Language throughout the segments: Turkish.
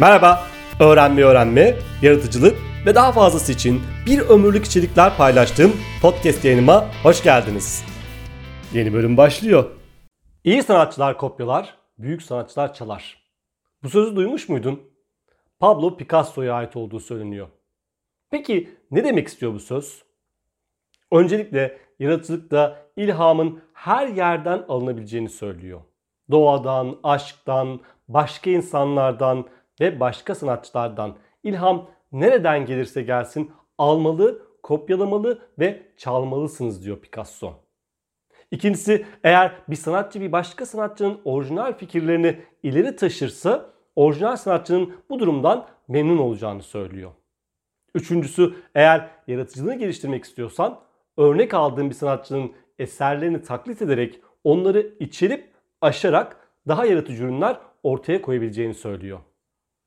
Merhaba, öğrenme öğrenme, yaratıcılık ve daha fazlası için bir ömürlük içerikler paylaştığım podcast yayınıma hoş geldiniz. Yeni bölüm başlıyor. İyi sanatçılar kopyalar, büyük sanatçılar çalar. Bu sözü duymuş muydun? Pablo Picasso'ya ait olduğu söyleniyor. Peki ne demek istiyor bu söz? Öncelikle yaratıcılıkta ilhamın her yerden alınabileceğini söylüyor. Doğadan, aşktan, başka insanlardan ve başka sanatçılardan ilham nereden gelirse gelsin almalı, kopyalamalı ve çalmalısınız diyor Picasso. İkincisi eğer bir sanatçı bir başka sanatçının orijinal fikirlerini ileri taşırsa orijinal sanatçının bu durumdan memnun olacağını söylüyor. Üçüncüsü eğer yaratıcılığını geliştirmek istiyorsan örnek aldığın bir sanatçının eserlerini taklit ederek onları içerip aşarak daha yaratıcı ürünler ortaya koyabileceğini söylüyor.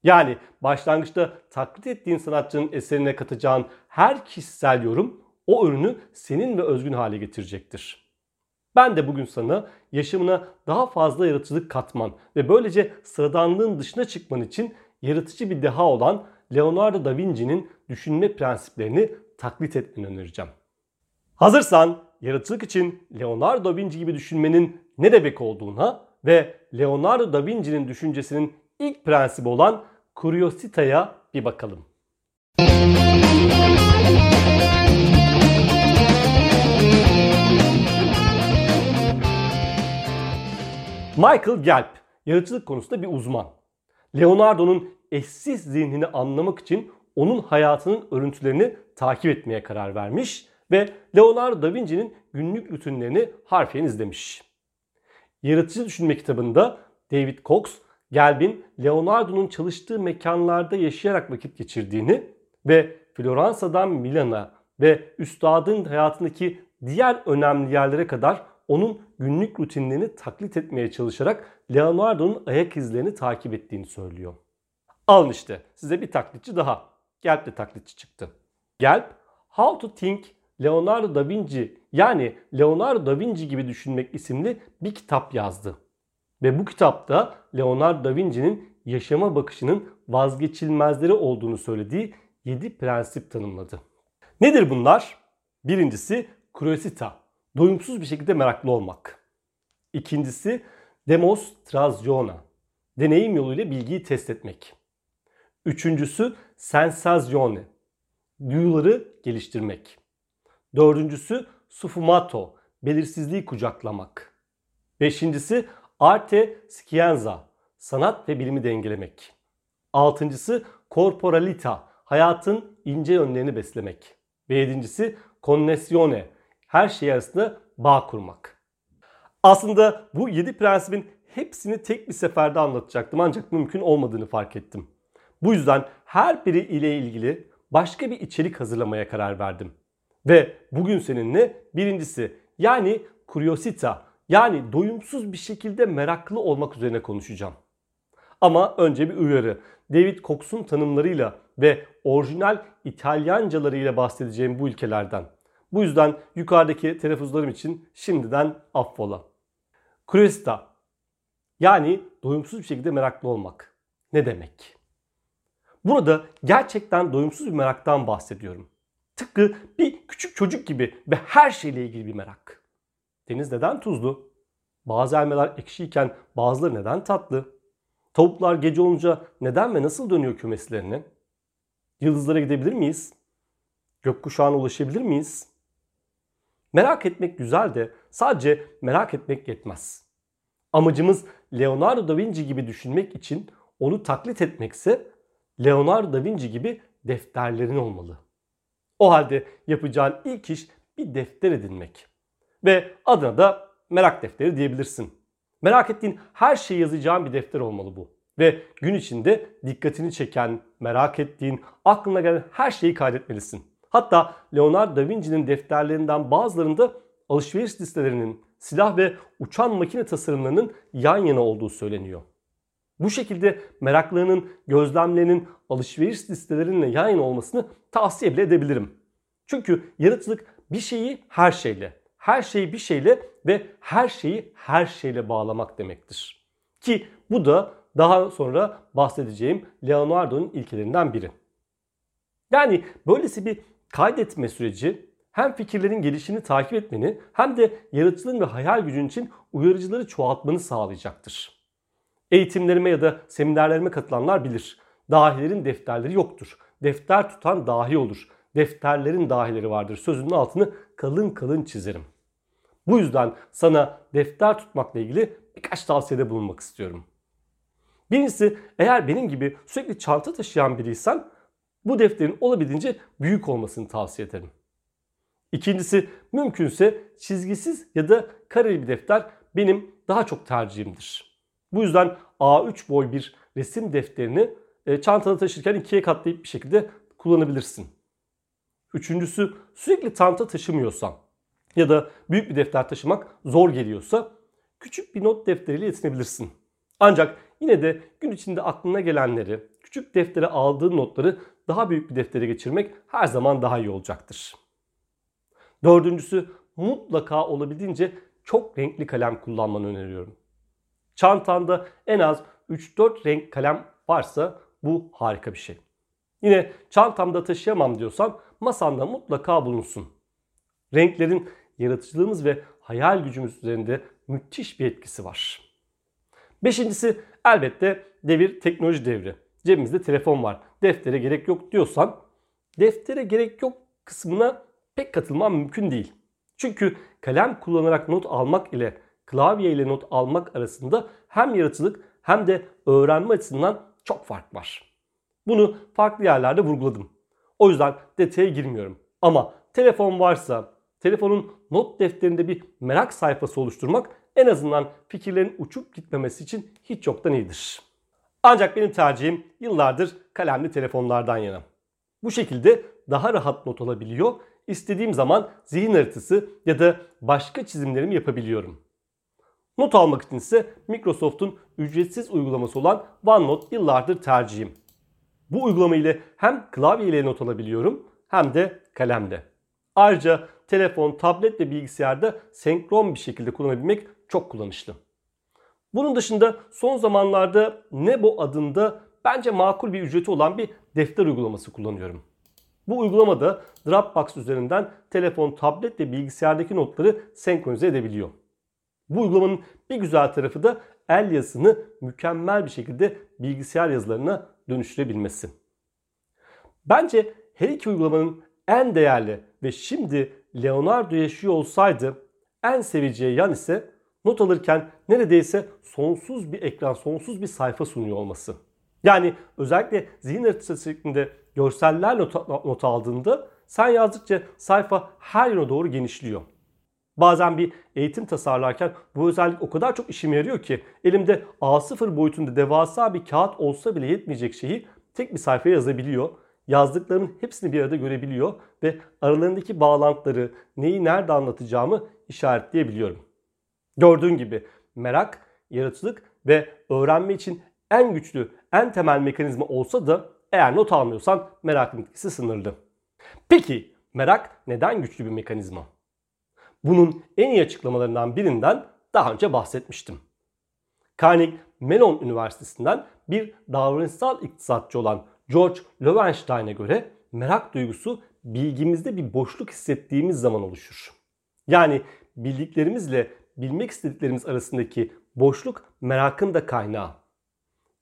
Yani başlangıçta taklit ettiğin sanatçının eserine katacağın her kişisel yorum o ürünü senin ve özgün hale getirecektir. Ben de bugün sana yaşamına daha fazla yaratıcılık katman ve böylece sıradanlığın dışına çıkman için yaratıcı bir deha olan Leonardo da Vinci'nin düşünme prensiplerini taklit etmeni önereceğim. Hazırsan yaratıcılık için Leonardo da Vinci gibi düşünmenin ne demek olduğuna ve Leonardo da Vinci'nin düşüncesinin ilk prensibi olan Curiosita'ya bir bakalım. Michael Gelb, yaratıcılık konusunda bir uzman. Leonardo'nun eşsiz zihnini anlamak için onun hayatının örüntülerini takip etmeye karar vermiş ve Leonardo da Vinci'nin günlük rutinlerini harfiyen izlemiş. Yaratıcı Düşünme kitabında David Cox, Gelb'in Leonardo'nun çalıştığı mekanlarda yaşayarak vakit geçirdiğini ve Floransa'dan Milan'a ve üstadın hayatındaki diğer önemli yerlere kadar onun günlük rutinlerini taklit etmeye çalışarak Leonardo'nun ayak izlerini takip ettiğini söylüyor. Alın işte size bir taklitçi daha. Gelb de taklitçi çıktı. Gelb, How to Think Leonardo da Vinci yani Leonardo da Vinci gibi düşünmek isimli bir kitap yazdı. Ve bu kitapta Leonardo da Vinci'nin yaşama bakışının vazgeçilmezleri olduğunu söylediği 7 prensip tanımladı. Nedir bunlar? Birincisi curiosita, doyumsuz bir şekilde meraklı olmak. İkincisi demonstraziona, deneyim yoluyla bilgiyi test etmek. Üçüncüsü sensazione, duyuları geliştirmek. Dördüncüsü suffumato, belirsizliği kucaklamak. Beşincisi arte scienza, sanat ve bilimi dengelemek. Altıncısı corporalita, hayatın ince yönlerini beslemek. Ve yedincisi connessione, her şey arasında bağ kurmak. Aslında bu yedi prensibin hepsini tek bir seferde anlatacaktım ancak mümkün olmadığını fark ettim. Bu yüzden her biri ile ilgili başka bir içerik hazırlamaya karar verdim. Ve bugün seninle birincisi yani curiosita yani doyumsuz bir şekilde meraklı olmak üzerine konuşacağım. Ama önce bir uyarı. David Cox'un tanımlarıyla ve orijinal İtalyancalarıyla bahsedeceğim bu ülkelerden. Bu yüzden yukarıdaki telaffuzlarım için şimdiden affola. Curiosita yani doyumsuz bir şekilde meraklı olmak. Ne demek? Burada gerçekten doyumsuz bir meraktan bahsediyorum. Tıpkı bir küçük çocuk gibi ve her şeyle ilgili bir merak. Deniz neden tuzlu? Bazı elmalar ekşiyken bazıları neden tatlı? Tavuklar gece olunca neden ve nasıl dönüyor kümeslerine? Yıldızlara gidebilir miyiz? Gökkuşağına ulaşabilir miyiz? Merak etmek güzel de sadece merak etmek yetmez. Amacımız Leonardo da Vinci gibi düşünmek için onu taklit etmekse Leonardo da Vinci gibi defterlerin olmalı. O halde yapacağın ilk iş bir defter edinmek. Ve adına da merak defteri diyebilirsin. Merak ettiğin her şeyi yazacağın bir defter olmalı bu. Ve gün içinde dikkatini çeken, merak ettiğin, aklına gelen her şeyi kaydetmelisin. Hatta Leonardo da Vinci'nin defterlerinden bazılarında alışveriş listelerinin, silah ve uçan makine tasarımlarının yan yana olduğu söyleniyor. Bu şekilde meraklarının, gözlemlerinin alışveriş listelerinle yan yana olmasını tavsiye bile edebilirim. Çünkü yaratıcılık bir şeyi her şeyle, her şeyi bir şeyle ve her şeyi her şeyle bağlamak demektir. Ki bu da daha sonra bahsedeceğim Leonardo'nun ilkelerinden biri. Yani böylesi bir kaydetme süreci hem fikirlerin gelişimini takip etmeni hem de yaratıcılığın ve hayal gücün için uyarıcıları çoğaltmanı sağlayacaktır. Eğitimlerime ya da seminerlerime katılanlar bilir. Dahilerin defterleri yoktur. Defter tutan dahi olur. Defterlerin dahileri vardır. Sözünün altını kalın kalın çizerim. Bu yüzden sana defter tutmakla ilgili birkaç tavsiyede bulunmak istiyorum. Birincisi eğer benim gibi sürekli çanta taşıyan biriysen bu defterin olabildiğince büyük olmasını tavsiye ederim. İkincisi mümkünse çizgisiz ya da kareli bir defter benim daha çok tercihimdir. Bu yüzden A3 boy bir resim defterini e, çantada taşırken ikiye katlayıp bir şekilde kullanabilirsin. Üçüncüsü sürekli çanta taşımıyorsan ya da büyük bir defter taşımak zor geliyorsa küçük bir not defteriyle yetinebilirsin. Ancak yine de gün içinde aklına gelenleri, küçük deftere aldığın notları daha büyük bir deftere geçirmek her zaman daha iyi olacaktır. Dördüncüsü mutlaka olabildiğince çok renkli kalem kullanmanı öneriyorum. Çantanda en az 3-4 renk kalem varsa bu harika bir şey. Yine çantamda taşıyamam diyorsan masanda mutlaka bulunsun. Renklerin yaratıcılığımız ve hayal gücümüz üzerinde müthiş bir etkisi var. Beşincisi elbette devir teknoloji devri. Cebimizde telefon var. Deftere gerek yok diyorsan deftere gerek yok kısmına pek katılmam mümkün değil. Çünkü kalem kullanarak not almak ile klavye ile not almak arasında hem yaratıcılık hem de öğrenme açısından çok fark var. Bunu farklı yerlerde vurguladım. O yüzden detaya girmiyorum. Ama telefon varsa telefonun not defterinde bir merak sayfası oluşturmak en azından fikirlerin uçup gitmemesi için hiç yoktan iyidir. Ancak benim tercihim yıllardır kalemli telefonlardan yana. Bu şekilde daha rahat not alabiliyor, istediğim zaman zihin haritası ya da başka çizimlerimi yapabiliyorum. Not almak için ise Microsoft'un ücretsiz uygulaması olan OneNote yıllardır tercihim. Bu uygulama ile hem klavye ile not alabiliyorum hem de kalemde. Ayrıca telefon, tablet ve bilgisayarda senkron bir şekilde kullanabilmek çok kullanışlı. Bunun dışında son zamanlarda Nebo adında bence makul bir ücreti olan bir defter uygulaması kullanıyorum. Bu uygulamada Dropbox üzerinden telefon, tablet ve bilgisayardaki notları senkronize edebiliyor. Bu uygulamanın bir güzel tarafı da el yazısını mükemmel bir şekilde bilgisayar yazılarına dönüştürebilmesi. Bence her iki uygulamanın en değerli ve şimdi Leonardo yaşıyor olsaydı en seveceği yan ise not alırken neredeyse sonsuz bir ekran, sonsuz bir sayfa sunuyor olması. Yani özellikle zihin haritası şeklinde görseller not, not aldığında sen yazdıkça sayfa her yöne doğru genişliyor. Bazen bir eğitim tasarlarken bu özellik o kadar çok işime yarıyor ki elimde A0 boyutunda devasa bir kağıt olsa bile yetmeyecek şeyi tek bir sayfaya yazabiliyor. Yazdıklarımın hepsini bir arada görebiliyor ve aralarındaki bağlantıları, neyi nerede anlatacağımı işaretleyebiliyorum. Gördüğün gibi merak, yaratıcılık ve öğrenme için en güçlü, en temel mekanizma olsa da eğer not almıyorsan merakın etkisi sınırlı. Peki merak neden güçlü bir mekanizma? Bunun en iyi açıklamalarından birinden daha önce bahsetmiştim. Carnegie Mellon Üniversitesi'nden bir davranışsal iktisatçı olan George Loewenstein'e göre merak duygusu bilgimizde bir boşluk hissettiğimiz zaman oluşur. Yani bildiklerimizle bilmek istediklerimiz arasındaki boşluk merakın da kaynağı.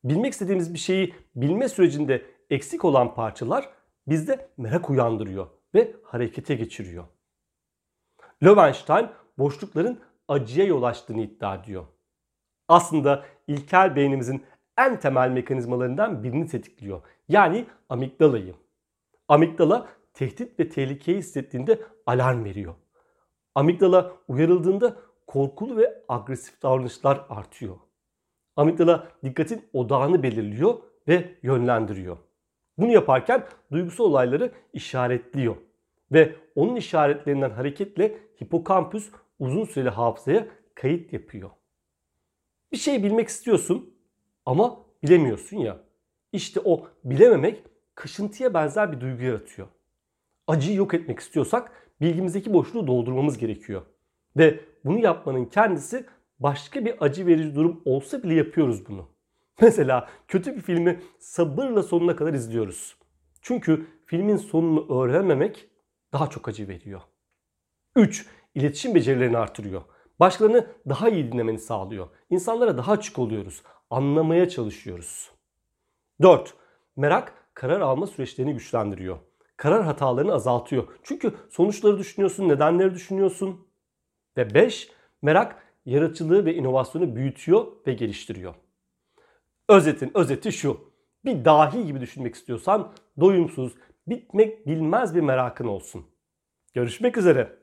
Bilmek istediğimiz bir şeyi bilme sürecinde eksik olan parçalar bizde merak uyandırıyor ve harekete geçiriyor. Löwenstein boşlukların acıya yol açtığını iddia ediyor. Aslında ilkel beynimizin en temel mekanizmalarından birini tetikliyor. Yani amigdalayı. Amigdala tehdit ve tehlikeyi hissettiğinde alarm veriyor. Amigdala uyarıldığında korkulu ve agresif davranışlar artıyor. Amigdala dikkatin odağını belirliyor ve yönlendiriyor. Bunu yaparken duygusal olayları işaretliyor ve onun işaretlerinden hareketle hipokampüs uzun süreli hafızaya kayıt yapıyor. Bir şey bilmek istiyorsun ama bilemiyorsun ya. İşte o bilememek kaşıntıya benzer bir duygu yaratıyor. Acıyı yok etmek istiyorsak bilgimizdeki boşluğu doldurmamız gerekiyor. Ve bunu yapmanın kendisi başka bir acı verici durum olsa bile yapıyoruz bunu. Mesela kötü bir filmi sabırla sonuna kadar izliyoruz. Çünkü filmin sonunu öğrenememek daha çok acı veriyor. 3. İletişim becerilerini artırıyor. Başkalarını daha iyi dinlemeni sağlıyor. İnsanlara daha açık oluyoruz. Anlamaya çalışıyoruz. 4. Merak karar alma süreçlerini güçlendiriyor. Karar hatalarını azaltıyor. Çünkü sonuçları düşünüyorsun, nedenleri düşünüyorsun. Ve 5. Merak yaratıcılığı ve inovasyonu büyütüyor ve geliştiriyor. Özetin özeti şu. Bir dahi gibi düşünmek istiyorsan doyumsuz, bitmek bilmez bir merakın olsun. Görüşmek üzere.